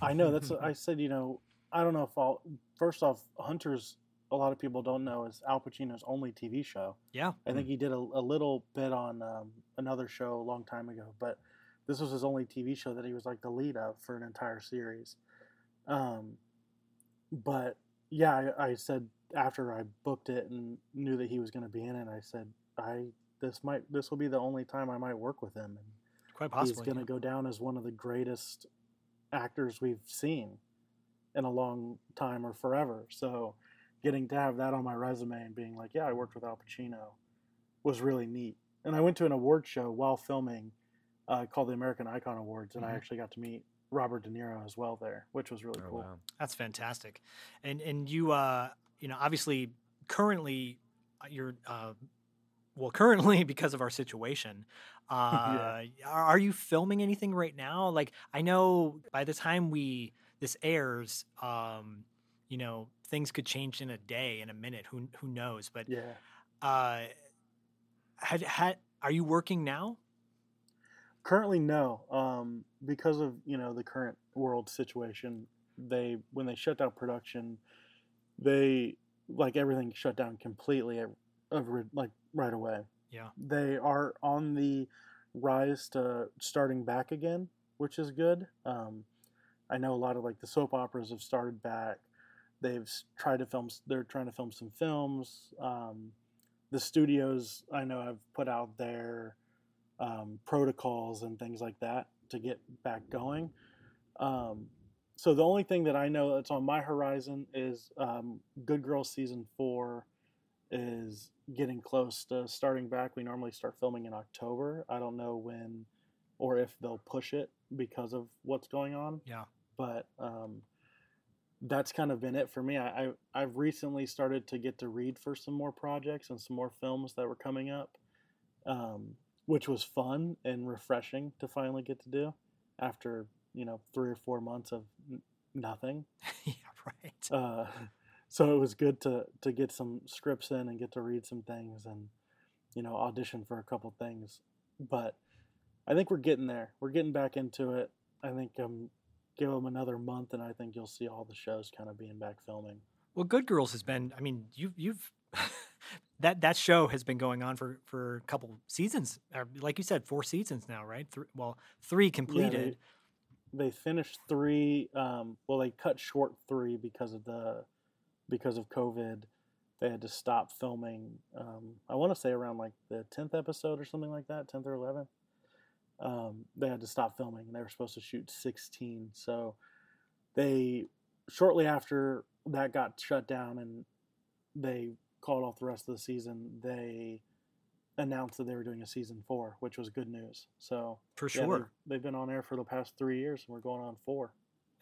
I know that's I said. You know, I don't know if I'll. First off, Hunters. A lot of people don't know is Al Pacino's only TV show. Yeah, I think he did a, a little bit on um, another show a long time ago, but this was his only TV show that he was like the lead of for an entire series. Um, but yeah, I, I said after I booked it and knew that he was going to be in it, I said I this might this will be the only time I might work with him, and quite possibly. he's going to yeah. go down as one of the greatest actors we've seen in a long time or forever. So getting to have that on my resume and being like, yeah, I worked with Al Pacino was really neat. And I went to an award show while filming uh, called the American Icon Awards, and I Mhm. actually got to meet Robert De Niro as well there, which was really Oh, cool. wow. That's fantastic. And and you uh you know obviously currently uh, you're uh well currently because of our situation uh are, are you filming anything right now like I know by the time we this airs um you know things could change in a day in a minute who who knows but Yeah. uh had had are you working now Currently, no. Um, because of you know the current world situation, they when they shut down production, they like everything shut down completely, at, over like right away. Yeah. They are on the rise to starting back again, which is good. Um, I know a lot of like the soap operas have started back. They've tried to film. They're trying to film some films. Um, the studios I know have put out their um, protocols and things like that to get back going. Um, so the only thing that I know that's on my horizon is um, Good Girls season four is getting close to starting back. We normally start filming in October. I don't know when or if they'll push it because of what's going on. Yeah. But um, that's kind of been it for me. I, I I've recently started to get to read for some more projects and some more films that were coming up, um, which was fun and refreshing to finally get to do after you know three or four months of n- nothing. yeah right Uh, so it was good to to get some scripts in and get to read some things and you know audition for a couple things. But I think we're getting there. We're getting back into it. I think um, give them another month, and I think you'll see all the shows kind of being back filming. Well, Good Girls has been. I mean, you've you've that that show has been going on for for a couple seasons. Like you said, four seasons now, right? Three, well, three completed. they finished three. Um, well, they cut short three because of the because of COVID. They had to stop filming. Um, I want to say around like the tenth episode or something like that, tenth or eleventh. Um, they had to stop filming, and they were supposed to shoot sixteen. So they shortly after that got shut down, and they called off the rest of the season. They announced that they were doing a season four, which was good news. So for sure. they've, they've been on air for the past three years, and we're going on four.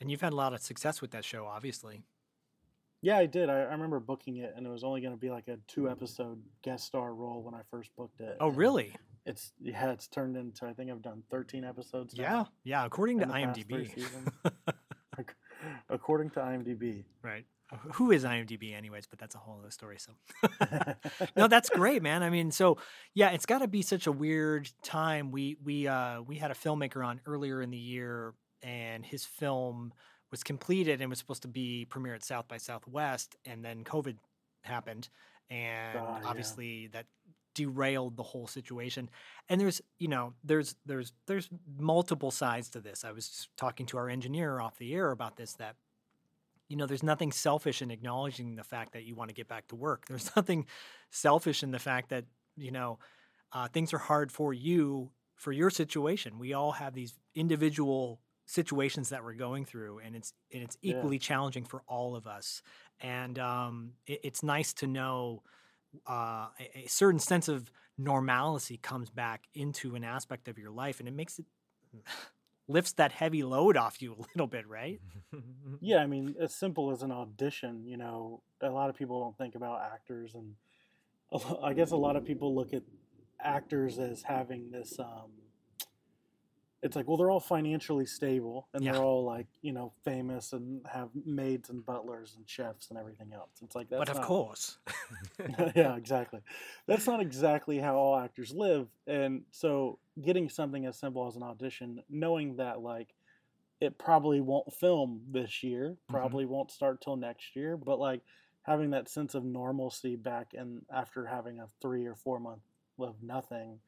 and you've had a lot of success with that show, obviously. Yeah, I did. I, I remember booking it, and it was only going to be like a two-episode guest star role when I first booked it. Oh, and really? It's yeah, it's turned into. I think I've done thirteen episodes. Yeah, now yeah. According to IMDb, According to IMDb. right? Uh, Who is IMDb, anyways? But that's a whole other story. So, no, that's great, man. I mean, so yeah, it's got to be such a weird time. We we uh we had a filmmaker on earlier in the year, and his film was completed and was supposed to be premiere at South by Southwest, and then COVID happened, and yeah. obviously that derailed the whole situation. And there's you know there's there's there's multiple sides to this. I was talking to our engineer off the air about this that you know, there's nothing selfish in acknowledging the fact that you want to get back to work. There's nothing selfish in the fact that, you know, uh, things are hard for you for your situation. We all have these individual situations that we're going through, and it's and it's Yeah. equally challenging for all of us. And um, it, it's nice to know uh, a, a certain sense of normalcy comes back into an aspect of your life, and it makes it lifts that heavy load off you a little bit, right? Yeah, I mean, as simple as an audition, you know, a lot of people don't think about actors, and I guess a lot of people look at actors as having this. Um, it's like, well, they're all financially stable, and Yeah. they're all like, you know, famous and have maids and butlers and chefs and everything else. It's like that's but of not- course, yeah, exactly. That's not exactly how all actors live. And so getting something as simple as an audition, knowing that like it probably won't film this year, mm-hmm. probably won't start till next year, but like having that sense of normalcy back and after having a 3 or 4 month of nothing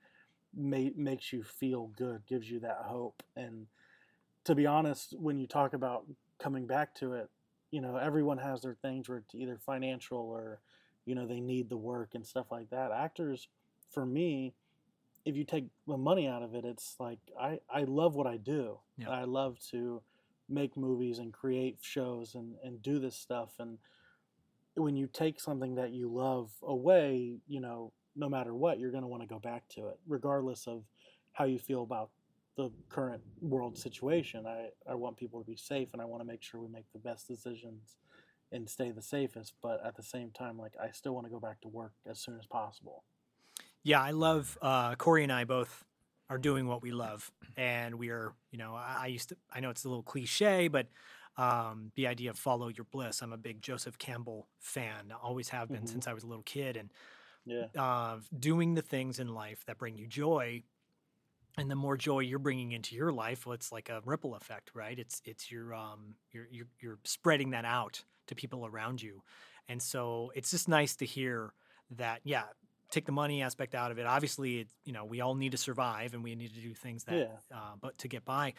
ma- makes you feel good, gives you that hope. And to be honest, when you talk about coming back to it, you know, everyone has their things where it's either financial or you know they need the work and stuff like that actors for me if you take the money out of it it's like i i love what i do Yeah. i love to make movies and create shows and and do this stuff and when you take something that you love away you know no matter what you're going to want to go back to it regardless of how you feel about the current world situation i i want people to be safe and i want to make sure we make the best decisions and stay the safest but at the same time like i still want to go back to work as soon as possible yeah, I love uh, Corey and I both are doing what we love, and we are, you know, I, I used to, I know it's a little cliche, but um, the idea of follow your bliss. I'm a big Joseph Campbell fan, always have been Mhm. since I was a little kid, and yeah. uh, doing the things in life that bring you joy and the more joy you're bringing into your life well, it's like a ripple effect right? It's it's your um you're, you're you're spreading that out to people around you. And so it's just nice to hear that yeah take the money aspect out of it. Obviously it, you know we all need to survive and we need to do things that Yeah. uh, but to get by.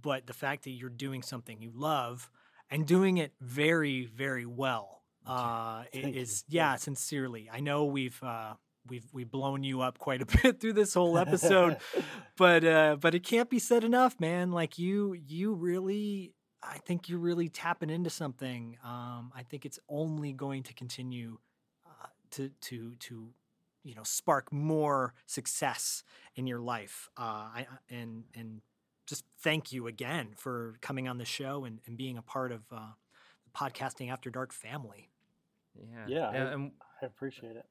But the fact that you're doing something you love and doing it very very well uh, i- Thank you. is yeah sincerely. I know we've uh, we've we've blown you up quite a bit through this whole episode but uh but it can't be said enough man. Like you you really i think you're really tapping into something. Um i think it's only going to continue uh, to to to you know spark more success in your life. Uh i I- and and just thank you again for coming on the show and, and being a part of uh the podcasting after dark family Yeah. Yeah, And, I- and i appreciate it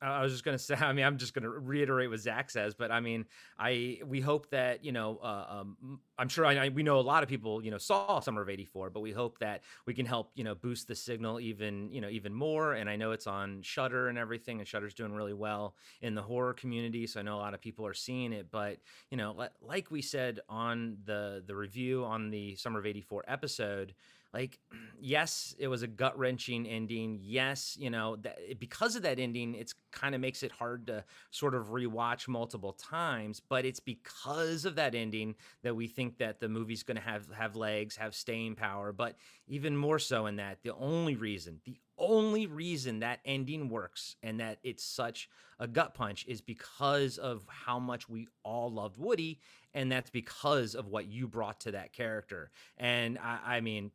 I I was just gonna say. I mean, I'm just gonna reiterate what Zach says, but I mean, I we hope that you know, uh, um, I'm sure I, I we know a lot of people you know saw Summer of '84, but we hope that we can help you know boost the signal even you know even more. And I know it's on Shudder and everything, and Shudder's doing really well in the horror community, so I know a lot of people are seeing it. But you know, like we said on the the review on the Summer of '84 episode like yes it was a gut wrenching ending yes you know that because of that ending it's kind of makes it hard to sort of rewatch multiple times but it's because of that ending that we think that the movie's going to have have legs have staying power but even more so in that the only reason the only reason that ending works and that it's such a gut punch is because of how much we all loved Woody, and that's because of what you brought to that character. And I, I mean,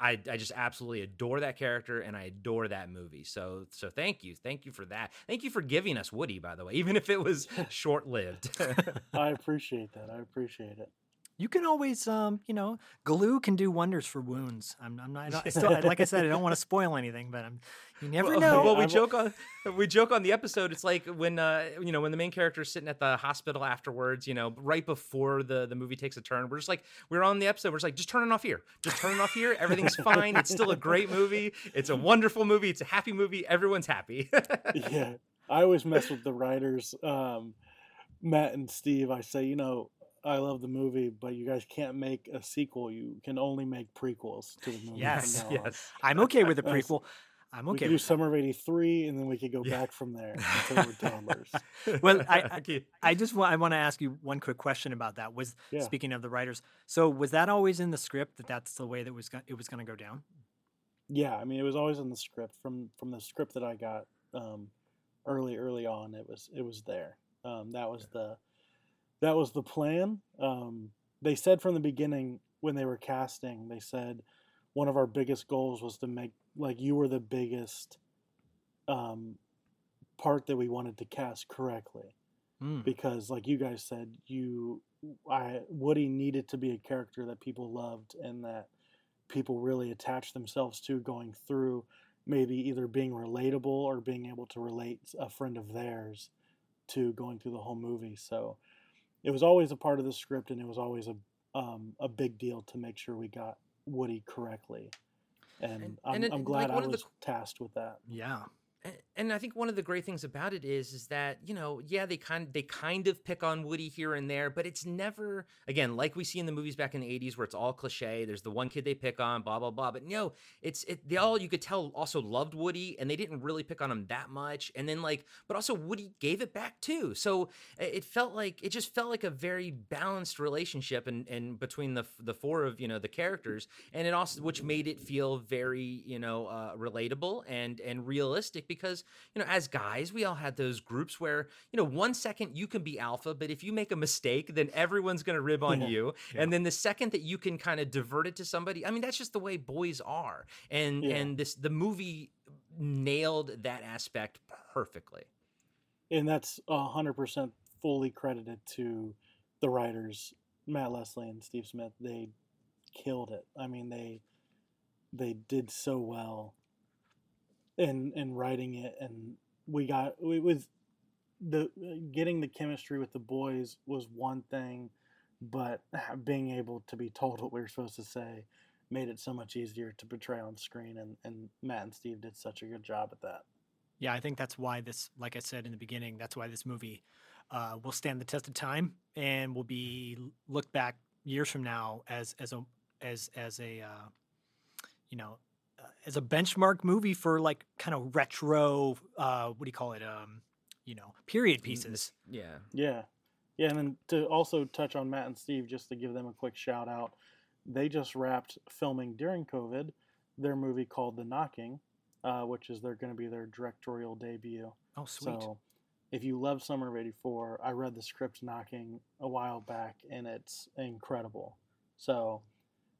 I, I just absolutely adore that character, and I adore that movie. So, so thank you, thank you for that. Thank you for giving us Woody, by the way, even if it was short lived. i appreciate that i appreciate it you can always um you know glue can do wonders for wounds i'm, I'm not I don't- I still, like i said i don't want to spoil anything but i'm you never well, know Well, we I've- joke on we joke on the episode. It's like when uh, you know when the main character is sitting at the hospital afterwards. You know, right before the the movie takes a turn. We're just like we're on the episode. We're just like just turn it off here. Just turn it off here. Everything's fine. It's still a great movie. It's a wonderful movie. It's a happy movie. Everyone's happy. yeah i always mess with the writers um matt and steve i say you know i love the movie but you guys can't make a sequel. You can only make prequels to the movie Yes, yes. i'm okay with a prequel. I'm we okay could do that. summer of 83 and then we could go Yeah. back from there until we're toddlers Well, I- I- i just want i want to ask you one quick question about that was Yeah. speaking of the writers. So was that always in the script that that's the way that was go- it was going to go down? Yeah i mean it was always in the script. From from the script that i got um early early on it was it was there. Um that was the that was the plan. Um they said from the beginning when they were casting they said one of our biggest goals was to make like you were the biggest um part that we wanted to cast correctly. Mm. because like you guys said you I Woody needed to be a character that people loved and that people really attached themselves to going through maybe either being relatable or being able to relate a friend of theirs to going through the whole movie. So it was always a part of the script and it was always a um, a big deal to make sure we got Woody correctly and, And- I'm, and I'm glad one I of the- was tasked with that Yeah. And I think one of the great things about it is is that you know yeah they kind they kind of pick on Woody here and there but it's never again like we see in the movies back in the 80s where it's all cliche there's the one kid they pick on blah blah blah but no it's it they all you could tell also loved Woody and they didn't really pick on him that much and then like but also Woody gave it back too so it felt like it just felt like a very balanced relationship and and between the the four of you know the characters and it also which made it feel very you know uh, relatable and and realistic because you know as guys we all had those groups where you know one second you can be alpha but if you make a mistake then everyone's going to rib on you Yeah. and then the second that you can kind of divert it to somebody i mean that's just the way boys are and Yeah. and this the movie nailed that aspect perfectly and that's a hundred percent fully credited to the writers Matt Leslie and Steve Smith. They killed it. I mean, they they did so well in in writing it, and we got it was the getting the chemistry with the boys was one thing, but being able to be told what we were supposed to say made it so much easier to portray on screen and, and Matt and Steve did such a good job at that. Yeah, I think that's why this, like I said in the beginning, that's why this movie uh, will stand the test of time and will be looked back years from now as as a as as a uh, you know as a benchmark movie for like kind of retro. Uh, what do you call it? Um, you know, period pieces. yeah Yeah. Yeah, and then to also touch on Matt and Steve, just to give them a quick shout out, they just wrapped filming during COVID their movie called The Knocking, uh, which is they're going to be their directorial debut. Oh, sweet. So if you love Summer of 84, I read the script Knocking a while back, and it's incredible. So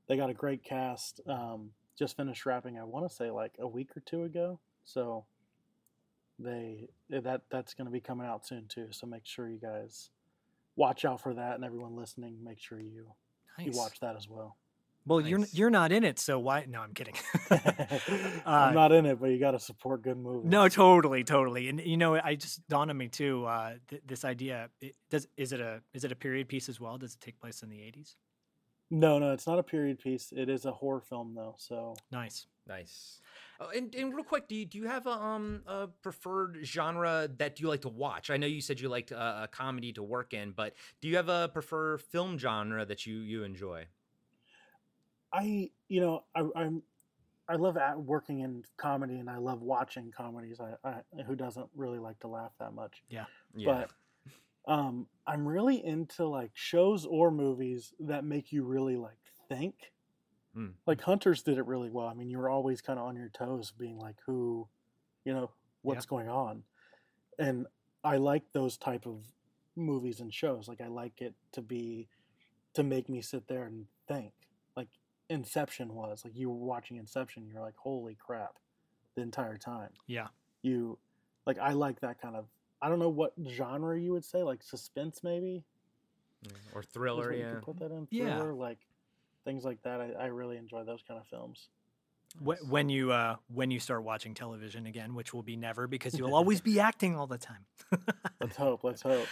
they got a great cast. Um, just finished wrapping, I want to say like a week or two ago. So they that that's going to be coming out soon too. So make sure you guys watch out for that, and everyone listening, make sure you nice. you watch that as well. Well, you're you're not in it, so why? No, I'm kidding. I'm Uh, not in it, but you got to support good movies. No, totally, totally. And you know, I just dawned on me too. Uh, th- this idea it, does is it a is it a period piece as well? Does it take place in the eighties? No, no, it's not a period piece. It is a horror film though. So Nice. Nice. Oh, and, and real quick, do you, do you have a um a preferred genre that you like to watch? I know you said you liked uh, a comedy to work in, but do you have a preferred film genre that you you enjoy? I, you know, I, I'm, I love at working in comedy, and I love watching comedies. I, I who doesn't really like to laugh that much, Yeah. but um, I'm really into like shows or movies that make you really like think. Mm. Like Hunters did it really well. I mean, you were always kind of on your toes, being like, who, you know, what's going on, and I like those type of movies and shows. Like I like it to be to make me sit there and think. Like Inception was like you were watching Inception, you're like, holy crap, the entire time. Yeah. You like I like that kind of. I don't know what genre you would say, like suspense maybe. Mm, or thriller, what you yeah. could put that in Yeah. like things like that. I, I really enjoy those kind of films. Wh- When you uh, when you start watching television again, which will be never because you'll always be acting all the time. Let's hope. Let's hope.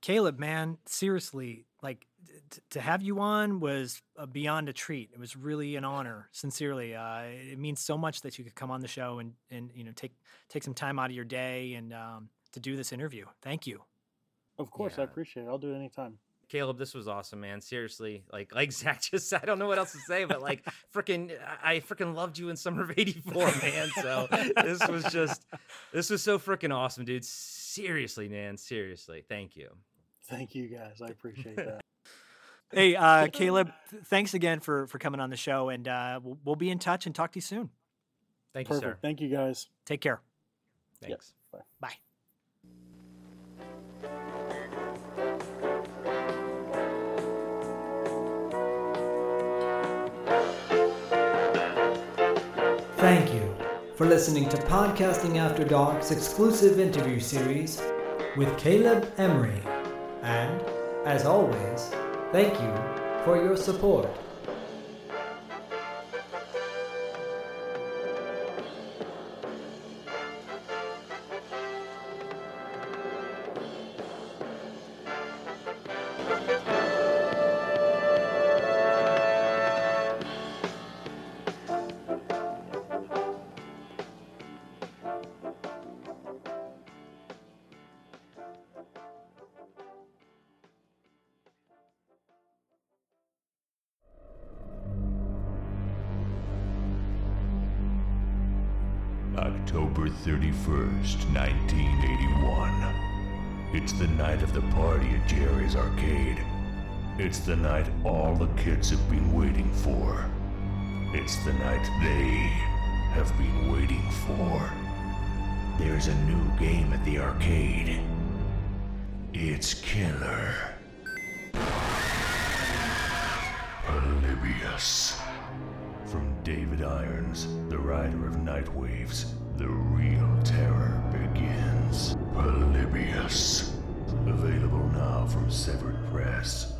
Caleb, man, seriously, like t- t- to have you on was uh, beyond a treat. It was really an honor, sincerely. Uh, it means so much that you could come on the show and and you know take take some time out of your day and um, to do this interview. Thank you. Of course, I appreciate it. I'll do it anytime. Caleb, this was awesome, man. Seriously, like like Zach just said, I don't know what else to say, but like freaking, I freaking loved you in summer of '84, man. So this was just, this was so freaking awesome, dude. Seriously, man. Seriously, thank you. Thank you guys. I appreciate that. Hey, uh, Caleb, thanks again for for coming on the show, and uh, we'll, we'll be in touch and talk to you soon. Thank you, sir. Thank you guys. Take care. Thanks. Bye. Bye. Thank you for listening to Podcasting After Dark's exclusive interview series with Caleb Emery. And, as always, thank you for your support. its killer. Polybius. From David Irons, the writer of Night Waves. the real terror begins. Polybius. Available now from Severed Press.